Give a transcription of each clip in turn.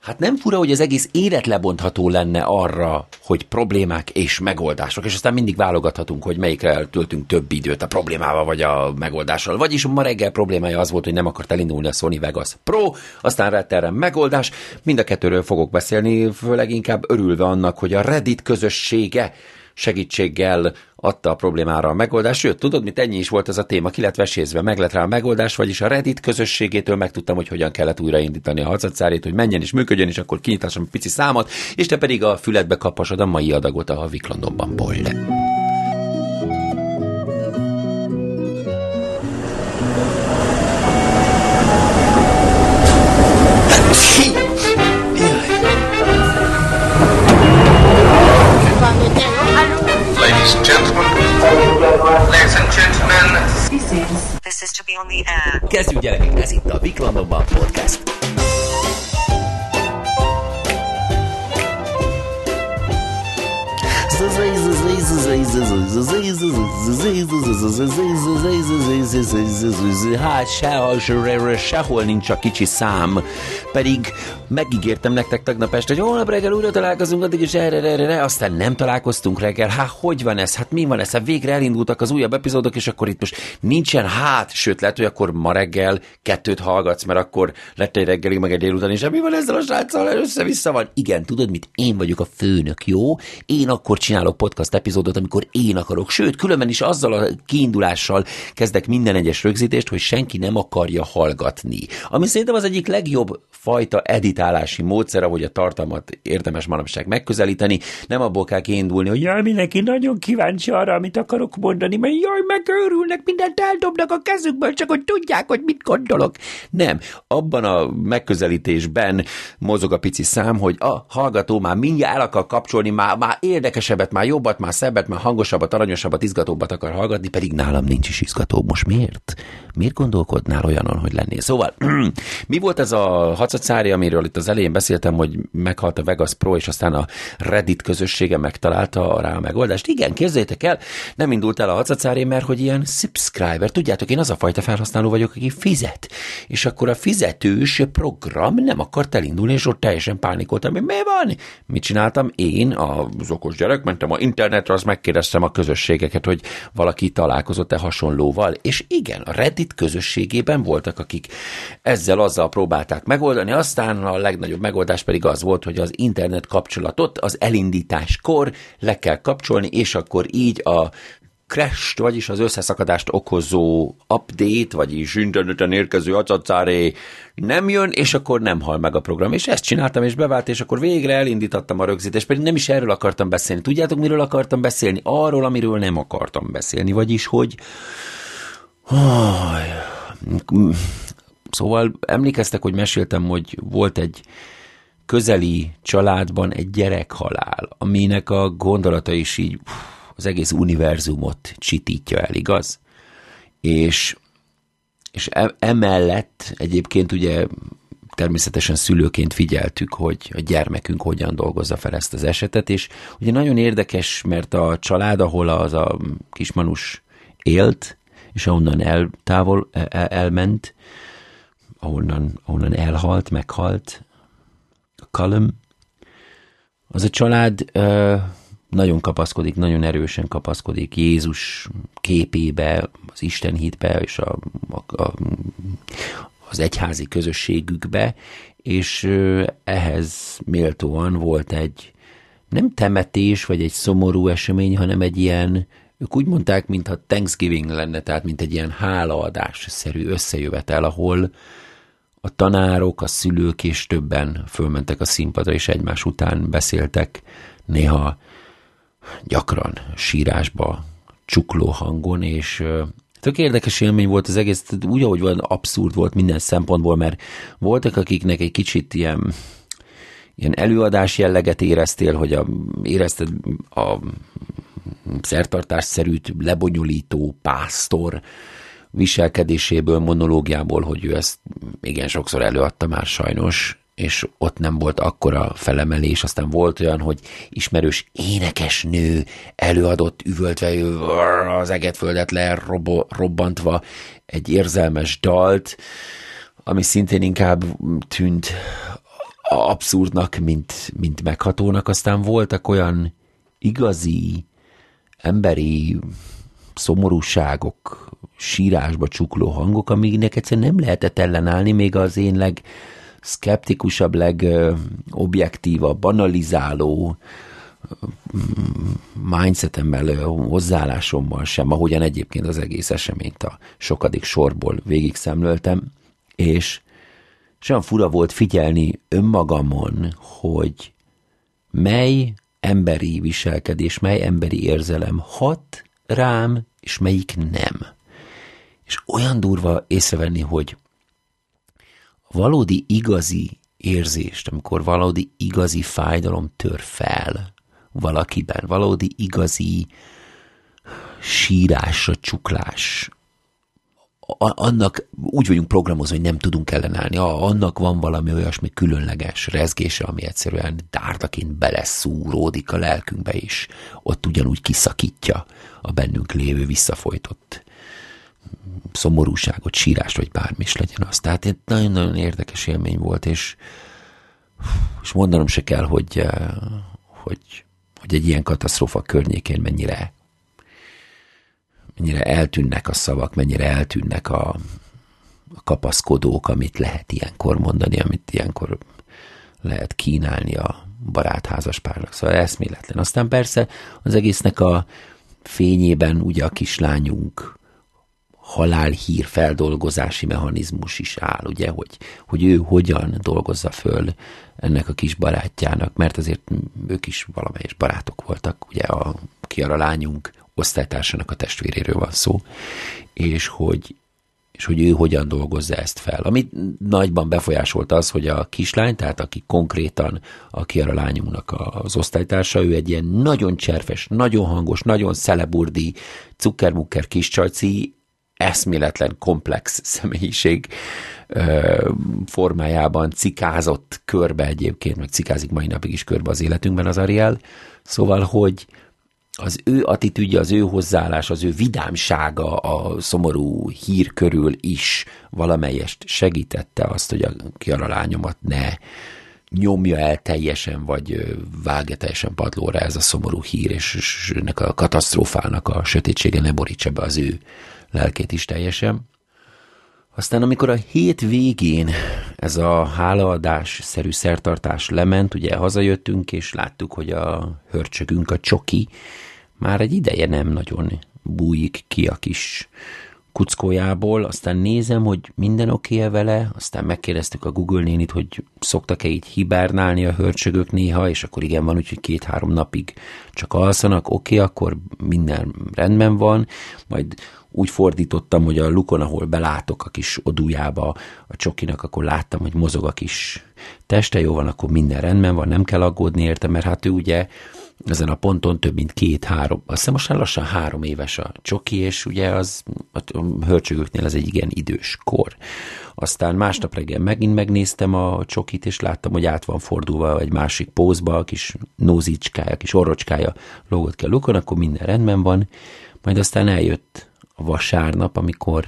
Hát nem fura, hogy az egész élet lebontható lenne arra, hogy problémák és megoldások, és aztán mindig válogathatunk, hogy melyikre töltünk több időt, a problémával vagy a megoldással. Vagyis ma reggel problémája az volt, hogy nem akart elindulni a Sony Vegas Pro, aztán lett megoldás. Mind a kettőről fogok beszélni, főleg inkább örülve annak, hogy a Reddit közössége segítséggel adta a problémára a megoldást. Sőt, tudod, mit ennyi is volt ez a téma, ki lett vesézve, meg lett rá a megoldás, vagyis a Reddit közösségétől megtudtam, hogy hogyan kellett újraindítani a harcatszárét, hogy menjen és működjön, és akkor kinyitassam pici számot, és te pedig a füledbe kaphasod a mai adagot a Havik Londonban. Bold. Kezdjük gyerekek, ez itt a Vik Londonban podcast. Hát sehol, sehol, nincs a kicsi szám, pedig megígértem nektek tegnap este, hogy holnap reggel újra találkozunk, addig is erre, erre, erre, aztán nem találkoztunk reggel. Hát hogy van ez? Hát mi van ez? Hát végre elindultak az újabb epizódok, és akkor itt most nincsen hát, sőt lehet, hogy akkor ma reggel kettőt hallgatsz, mert akkor lett egy reggelig, meg egy délután, és mi van ezzel a sráccal? Össze-vissza van. Igen, tudod mit? Én vagyok a főnök, jó? Én akkor csinálok podcast epizódot, amikor én akarok. Sőt, különben is azzal a kiindulással kezdek minden egyes rögzítést, hogy senki nem akarja hallgatni. Ami szerintem az egyik legjobb fajta editálási módszer, ahogy a tartalmat érdemes manapság megközelíteni. Nem abból kell kiindulni, hogy jaj, mindenki nagyon kíváncsi arra, amit akarok mondani, mert jaj, megőrülnek, mindent eldobnak a kezükből, csak hogy tudják, hogy mit gondolok. Nem, abban a megközelítésben mozog a pici szám, hogy a hallgató már mindjárt el akar kapcsolni, már, már érdekesebbet, már jobbat, már szebbet, már hangosabbat, aranyosabbat, izgatóbbat akar hallgatni, pedig nálam nincs is izgató. Most miért? Miért gondolkodnál olyanon, hogy lennél? Szóval, mi volt ez a hacacári, amiről itt az elején beszéltem, hogy meghalt a Vegas Pro, és aztán a Reddit közössége megtalálta rá a megoldást? Igen, képzeljétek el, nem indult el a hacacári, mert hogy ilyen subscriber, tudjátok, én az a fajta felhasználó vagyok, aki fizet, és akkor a fizetős program nem akart elindulni, és ott teljesen pánikoltam, hogy mi van? Mit csináltam? Én, az okos gyerek, mentem a internetre, az megkérdeztem a közösségeket, hogy valaki találkozott-e hasonlóval, és igen, a Reddit közösségében voltak, akik ezzel azzal próbálták megoldani, aztán a legnagyobb megoldás pedig az volt, hogy az internet kapcsolatot az elindításkor le kell kapcsolni, és akkor így a crash vagyis az összeszakadást okozó update, vagyis interneten érkező acacáré nem jön, és akkor nem hal meg a program. És ezt csináltam, és bevált, és akkor végre elindítottam a rögzítést, pedig nem is erről akartam beszélni. Tudjátok, miről akartam beszélni? Arról, amiről nem akartam beszélni, vagyis, hogy... Szóval emlékeztek, hogy meséltem, hogy volt egy közeli családban egy gyerekhalál, aminek a gondolata is így az egész univerzumot csitítja el, igaz? És, és e, emellett egyébként ugye természetesen szülőként figyeltük, hogy a gyermekünk hogyan dolgozza fel ezt az esetet, és ugye nagyon érdekes, mert a család, ahol az a kismanus élt, és ahonnan eltávol, el, elment, ahonnan, ahonnan elhalt, meghalt, a Callum, az a család nagyon kapaszkodik, nagyon erősen kapaszkodik Jézus képébe, az Isten hitbe és a, a, a, az egyházi közösségükbe, és ehhez méltóan volt egy nem temetés, vagy egy szomorú esemény, hanem egy ilyen, ők úgy mondták, mintha Thanksgiving lenne, tehát mint egy ilyen hálaadás-szerű összejövetel, ahol a tanárok, a szülők és többen fölmentek a színpadra, és egymás után beszéltek, néha gyakran sírásba, csukló hangon, és tök érdekes élmény volt az egész, úgy, ahogy van, abszurd volt minden szempontból, mert voltak, akiknek egy kicsit ilyen, ilyen előadás jelleget éreztél, hogy a, érezted a szertartásszerűt lebonyolító pásztor viselkedéséből, monológiából, hogy ő ezt igen sokszor előadta már sajnos, és ott nem volt akkora felemelés, aztán volt olyan, hogy ismerős énekesnő előadott üvöltve, az egetföldet lerobbantva egy érzelmes dalt, ami szintén inkább tűnt abszurdnak, mint, mint meghatónak. Aztán voltak olyan igazi, emberi szomorúságok, sírásba csukló hangok, amiknek egyszerűen nem lehetett ellenállni, még az én leg szkeptikusabb, legobjektívabb, banalizáló mindsetemmel, hozzáállásommal sem, ahogyan egyébként az egész eseményt a sokadik sorból végig szemlöltem, és, és fura volt figyelni önmagamon, hogy mely emberi viselkedés, mely emberi érzelem hat rám, és melyik nem. És olyan durva észrevenni, hogy valódi igazi érzést, amikor valódi igazi fájdalom tör fel valakiben, valódi igazi sírásra, csuklás, annak úgy vagyunk programozva, hogy nem tudunk ellenállni. Annak van valami olyasmi különleges rezgése, ami egyszerűen dártaként beleszúródik a lelkünkbe, és ott ugyanúgy kiszakítja a bennünk lévő visszafolytott szomorúságot, sírást, vagy bármi is legyen az. Tehát egy nagyon-nagyon érdekes élmény volt, és, és mondanom se kell, hogy, eh, hogy, hogy egy ilyen katasztrófa környékén mennyire mennyire eltűnnek a szavak, mennyire eltűnnek a, a kapaszkodók, amit lehet ilyenkor mondani, amit ilyenkor lehet kínálni a barátházas párnak. Szóval eszméletlen. Aztán persze az egésznek a fényében ugye a kislányunk halálhír feldolgozási mechanizmus is áll, ugye, hogy, hogy ő hogyan dolgozza föl ennek a kis barátjának, mert azért ők is valamelyes barátok voltak, ugye a Kiara lányunk osztálytársának a testvéréről van szó, és hogy, és hogy ő hogyan dolgozza ezt fel. Amit nagyban befolyásolta az, hogy a kislány, tehát aki konkrétan a Kiara lányunknak az osztálytársa, ő egy ilyen nagyon cserfes, nagyon hangos, nagyon szeleburdi, cukkermukker kis csajci, eszméletlen komplex személyiség formájában cikázott körbe egyébként, meg cikázik mai napig is körbe az életünkben az Ariel. Szóval, hogy az ő attitűdje, az ő hozzáállás, az ő vidámsága a szomorú hír körül is valamelyest segítette azt, hogy a Kiara lányomat ne nyomja el teljesen, vagy vágja teljesen padlóra ez a szomorú hír, és ennek a katasztrófának a sötétsége ne borítsa be az ő lelkét is teljesen. Aztán amikor a hét végén ez a hálaadás-szerű szertartás lement, ugye hazajöttünk, és láttuk, hogy a hörcsögünk, a csoki, már egy ideje nem nagyon bújik ki a kis kuckójából, aztán nézem, hogy minden oké -e vele, aztán megkérdeztük a Google nénit, hogy szoktak-e így hibernálni a hörcsögök néha, és akkor igen van, úgyhogy két-három napig csak alszanak, oké, akkor minden rendben van, majd úgy fordítottam, hogy a lukon, ahol belátok a kis odújába a csokinak, akkor láttam, hogy mozog a kis teste, jó van, akkor minden rendben van, nem kell aggódni érte, mert hát ő ugye ezen a ponton több mint két-három, azt hiszem most már lassan három éves a csoki, és ugye az a hölcsögöknél ez egy igen idős kor. Aztán másnap reggel megint megnéztem a csokit, és láttam, hogy át van fordulva egy másik pózba, a kis nózicskája, a kis orrocskája lógott ki a lukon, akkor minden rendben van. Majd aztán eljött vasárnap, amikor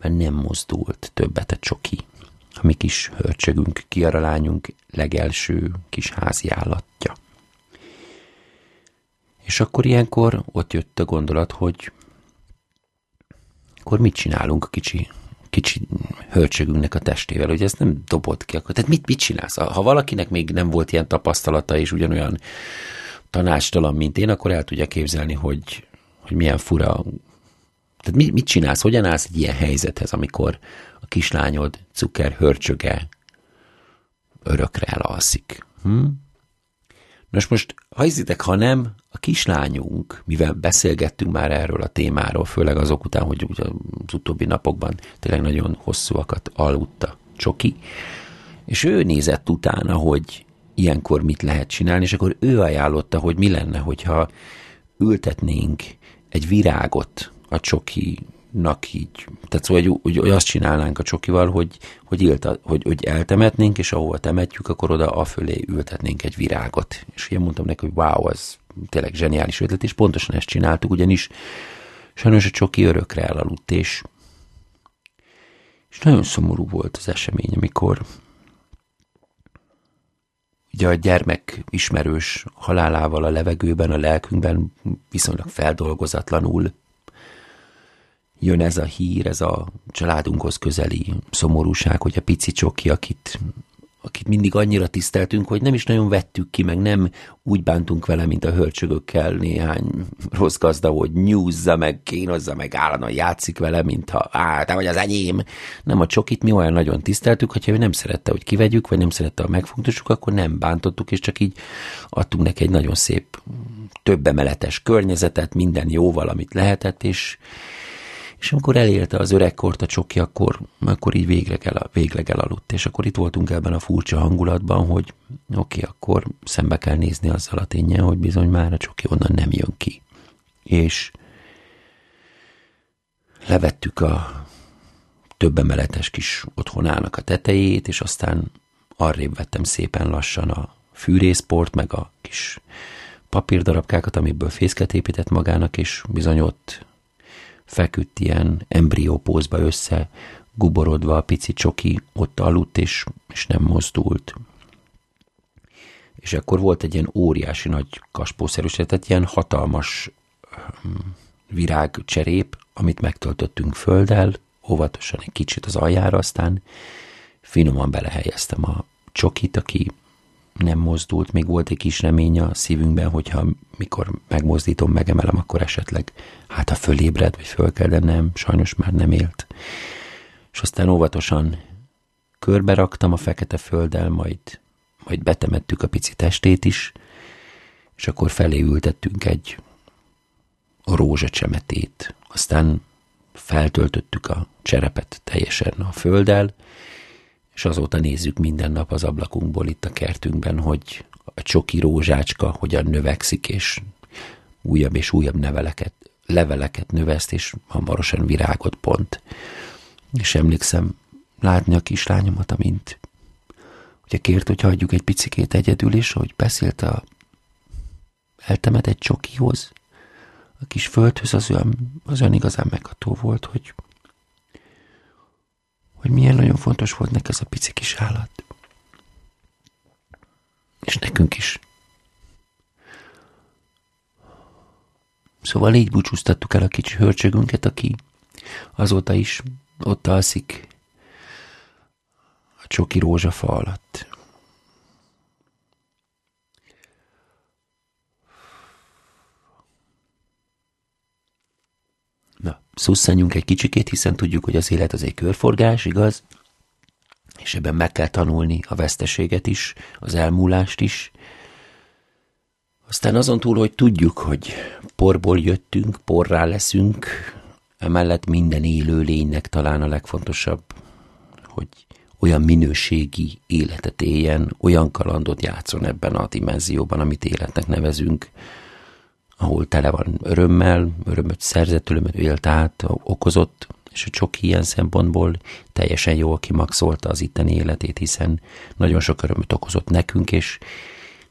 már nem mozdult többet a csoki. A mi kis hölcsögünk, kiaralányunk legelső kis házi állatja. És akkor ilyenkor ott jött a gondolat, hogy akkor mit csinálunk a kicsi, kicsi hölcsögünknek a testével, hogy ez nem dobott ki. Akkor, tehát mit, mit csinálsz? Ha valakinek még nem volt ilyen tapasztalata, és ugyanolyan tanácstalan, mint én, akkor el tudja képzelni, hogy, hogy milyen fura. Tehát mit, mit csinálsz? Hogyan állsz egy ilyen helyzethez, amikor a kislányod cuker hörcsöge örökre elalszik? Hm? Nos most, ha hiszitek, ha nem, a kislányunk, mivel beszélgettünk már erről a témáról, főleg azok után, hogy az utóbbi napokban tényleg nagyon hosszúakat aludta Csoki, és ő nézett utána, hogy ilyenkor mit lehet csinálni, és akkor ő ajánlotta, hogy mi lenne, hogyha ültetnénk egy virágot a Csoki nak így, tehát szóval, hogy, hogy, hogy azt csinálnánk a csokival, hogy, hogy, ilta, hogy, hogy eltemetnénk, és ahol temetjük, akkor oda a fölé ültetnénk egy virágot. És én mondtam neki, hogy wow, ez tényleg zseniális ötlet, és pontosan ezt csináltuk, ugyanis sajnos a csoki örökre elaludt, és, és nagyon szomorú volt az esemény, amikor ugye a gyermek ismerős halálával a levegőben, a lelkünkben viszonylag feldolgozatlanul jön ez a hír, ez a családunkhoz közeli szomorúság, hogy a pici csoki, akit akit mindig annyira tiszteltünk, hogy nem is nagyon vettük ki, meg nem úgy bántunk vele, mint a hölcsögökkel néhány rossz gazda, hogy nyúzza, meg kínozza, meg állandóan játszik vele, mintha á, te vagy az enyém. Nem a csokit mi olyan nagyon tiszteltük, hogyha ő nem szerette, hogy kivegyük, vagy nem szerette, hogy megfontossuk, akkor nem bántottuk, és csak így adtunk neki egy nagyon szép, több emeletes környezetet, minden jóval, amit lehetett, és, és amikor elérte az öregkort a csoki, akkor, akkor így végleg, el, végleg elaludt. És akkor itt voltunk ebben a furcsa hangulatban, hogy oké, okay, akkor szembe kell nézni azzal a tényen, hogy bizony már a csoki onnan nem jön ki. És levettük a több emeletes kis otthonának a tetejét, és aztán arrébb vettem szépen lassan a fűrészport, meg a kis papírdarabkákat, amiből fészket épített magának, és bizony ott feküdt ilyen embriópózba össze, guborodva a pici csoki, ott aludt, és, és nem mozdult. És akkor volt egy ilyen óriási nagy kaspószerűség, ilyen hatalmas virágcserép, amit megtöltöttünk földdel, óvatosan egy kicsit az aljára, aztán finoman belehelyeztem a csokit, aki nem mozdult, még volt egy kis remény a szívünkben, hogyha mikor megmozdítom, megemelem, akkor esetleg hát ha fölébred, vagy fölkel, de nem, sajnos már nem élt. És aztán óvatosan körbe raktam a fekete földdel, majd, majd betemettük a pici testét is, és akkor felé ültettünk egy rózsacsemetét. Aztán feltöltöttük a cserepet teljesen a földdel, és azóta nézzük minden nap az ablakunkból itt a kertünkben, hogy a csoki rózsácska hogyan növekszik, és újabb és újabb neveleket, leveleket növeszt, és hamarosan virágot pont. És emlékszem látni a kislányomat, amint ugye kért, hogy hagyjuk egy picikét egyedül, és hogy beszélt a eltemet egy csokihoz, a kis földhöz, az olyan, az olyan igazán megható volt, hogy hogy milyen nagyon fontos volt neki ez a pici kis állat. És nekünk is. Szóval így búcsúztattuk el a kicsi hörcsögünket, aki azóta is ott alszik a csoki rózsafa alatt. Szusszanjunk egy kicsikét, hiszen tudjuk, hogy az élet az egy körforgás, igaz? És ebben meg kell tanulni a veszteséget is, az elmúlást is. Aztán azon túl, hogy tudjuk, hogy porból jöttünk, porrá leszünk, emellett minden élő lénynek talán a legfontosabb, hogy olyan minőségi életet éljen, olyan kalandot játszon ebben a dimenzióban, amit életnek nevezünk, ahol tele van örömmel, örömöt szerzett, örömöt élt át, okozott, és a csoki ilyen szempontból teljesen jól kimaxolta az itteni életét, hiszen nagyon sok örömöt okozott nekünk, és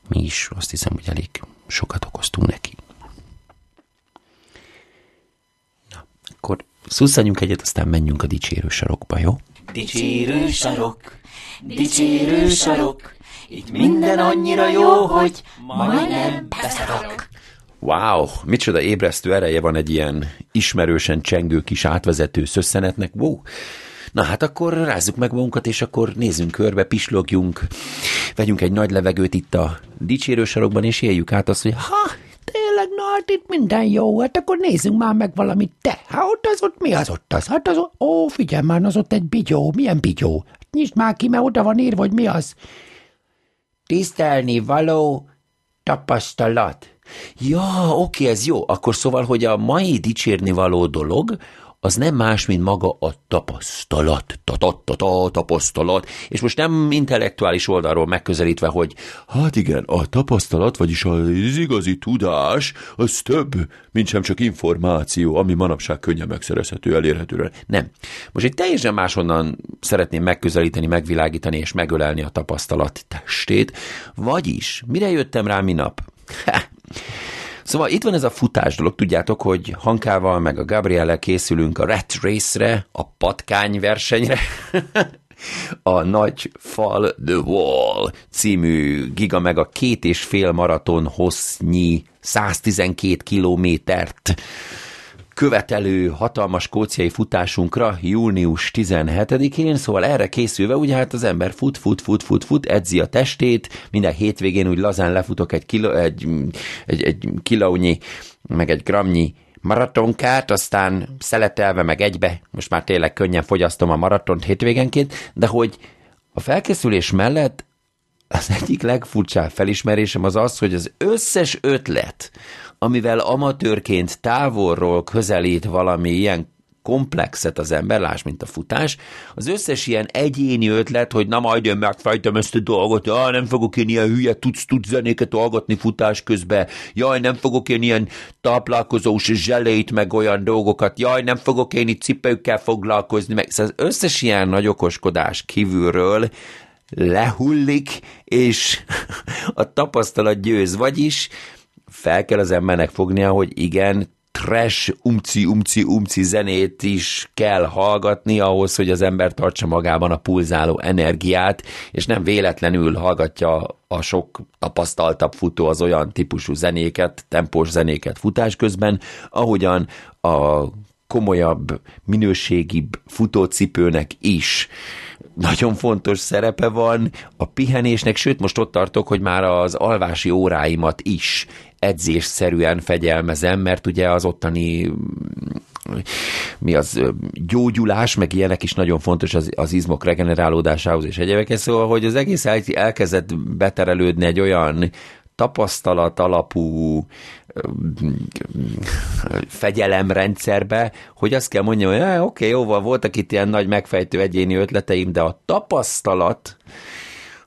mi is azt hiszem, hogy elég sokat okoztunk neki. Na, akkor szusszanjunk egyet, aztán menjünk a dicsérő sarokba, jó? Dicsérő sarok, dicsérő sarok, itt minden annyira jó, hogy majdnem beszarok. Wow, micsoda ébresztő ereje van egy ilyen ismerősen csengő kis átvezető szösszenetnek. Wow. Na hát akkor rázzuk meg magunkat, és akkor nézzünk körbe, pislogjunk, vegyünk egy nagy levegőt itt a dicsérősarokban, és éljük át azt, hogy ha, tényleg, na hát itt minden jó, hát akkor nézzünk már meg valamit, te, hát ott az ott, mi az ott az? Hát az, ó, figyelj már, az ott egy bigyó, milyen bigyó? Nyisd már ki, mert oda van írva, hogy mi az. Tisztelni való tapasztalat. Ja, oké, ez jó. Akkor szóval, hogy a mai dicsérni való dolog, az nem más, mint maga a tapasztalat, ta, ta, ta, ta, tapasztalat, és most nem intellektuális oldalról megközelítve, hogy hát igen, a tapasztalat, vagyis az igazi tudás, az több, mint sem csak információ, ami manapság könnyen megszerezhető, elérhető. Nem. Most egy teljesen máshonnan szeretném megközelíteni, megvilágítani és megölelni a tapasztalat testét, vagyis, mire jöttem rá minap? Szóval itt van ez a futás dolog, tudjátok, hogy Hankával meg a Gabrielle készülünk a Rat Race-re, a patkány versenyre, a Nagy Fal The Wall című giga meg a két és fél maraton hossznyi 112 kilométert követelő hatalmas kóciai futásunkra június 17-én, szóval erre készülve ugye hát az ember fut, fut, fut, fut, fut, edzi a testét, minden hétvégén úgy lazán lefutok egy, kilo, egy, egy, egy kilónyi, meg egy gramnyi maratonkát, aztán szeletelve meg egybe, most már tényleg könnyen fogyasztom a maratont hétvégenként, de hogy a felkészülés mellett az egyik legfurcsább felismerésem az az, hogy az összes ötlet, amivel amatőrként távolról közelít valami ilyen komplexet az ember, láss, mint a futás, az összes ilyen egyéni ötlet, hogy na majd én megfejtem ezt a dolgot, ja, nem fogok én ilyen hülye tudsz tudsz zenéket hallgatni futás közben, jaj, nem fogok én ilyen táplálkozós zselét, meg olyan dolgokat, jaj, nem fogok én itt cipőkkel foglalkozni, meg szóval az összes ilyen nagy okoskodás kívülről lehullik, és a tapasztalat győz, vagyis fel kell az embernek fognia, hogy igen, trash, umci, umci, umci zenét is kell hallgatni ahhoz, hogy az ember tartsa magában a pulzáló energiát, és nem véletlenül hallgatja a sok tapasztaltabb futó az olyan típusú zenéket, tempós zenéket futás közben, ahogyan a komolyabb, minőségibb futócipőnek is nagyon fontos szerepe van a pihenésnek, sőt most ott tartok, hogy már az alvási óráimat is edzésszerűen fegyelmezem, mert ugye az ottani mi az gyógyulás, meg ilyenek is nagyon fontos az, az izmok regenerálódásához és egyébként, szóval, hogy az egész elkezdett beterelődni egy olyan tapasztalat alapú fegyelemrendszerbe, hogy azt kell mondjam, hogy oké, okay, jóval voltak itt ilyen nagy megfejtő egyéni ötleteim, de a tapasztalat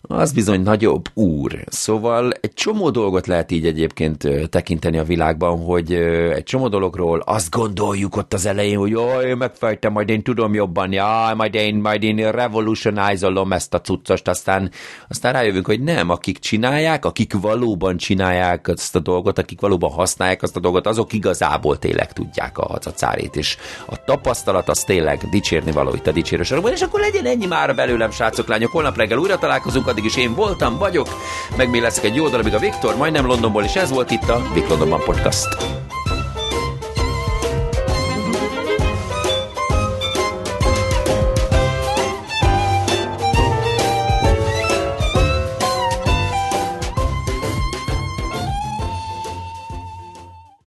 az bizony nagyobb úr. Szóval egy csomó dolgot lehet így egyébként tekinteni a világban, hogy egy csomó dologról azt gondoljuk ott az elején, hogy jaj, megfejtem, majd én tudom jobban, ja, majd én, majd én revolutionizolom ezt a cuccost, aztán, aztán rájövünk, hogy nem, akik csinálják, akik valóban csinálják ezt a dolgot, akik valóban használják azt a dolgot, azok igazából tényleg tudják a hacacárét, és a tapasztalat az tényleg dicsérni való itt a dicsérő és akkor legyen ennyi már belőlem, srácok, lányok, holnap reggel újra találkozunk, addig is én voltam, vagyok, meg még lesz egy jó darabig a Viktor, majdnem Londonból, és ez volt itt a Vik Londonban Podcast.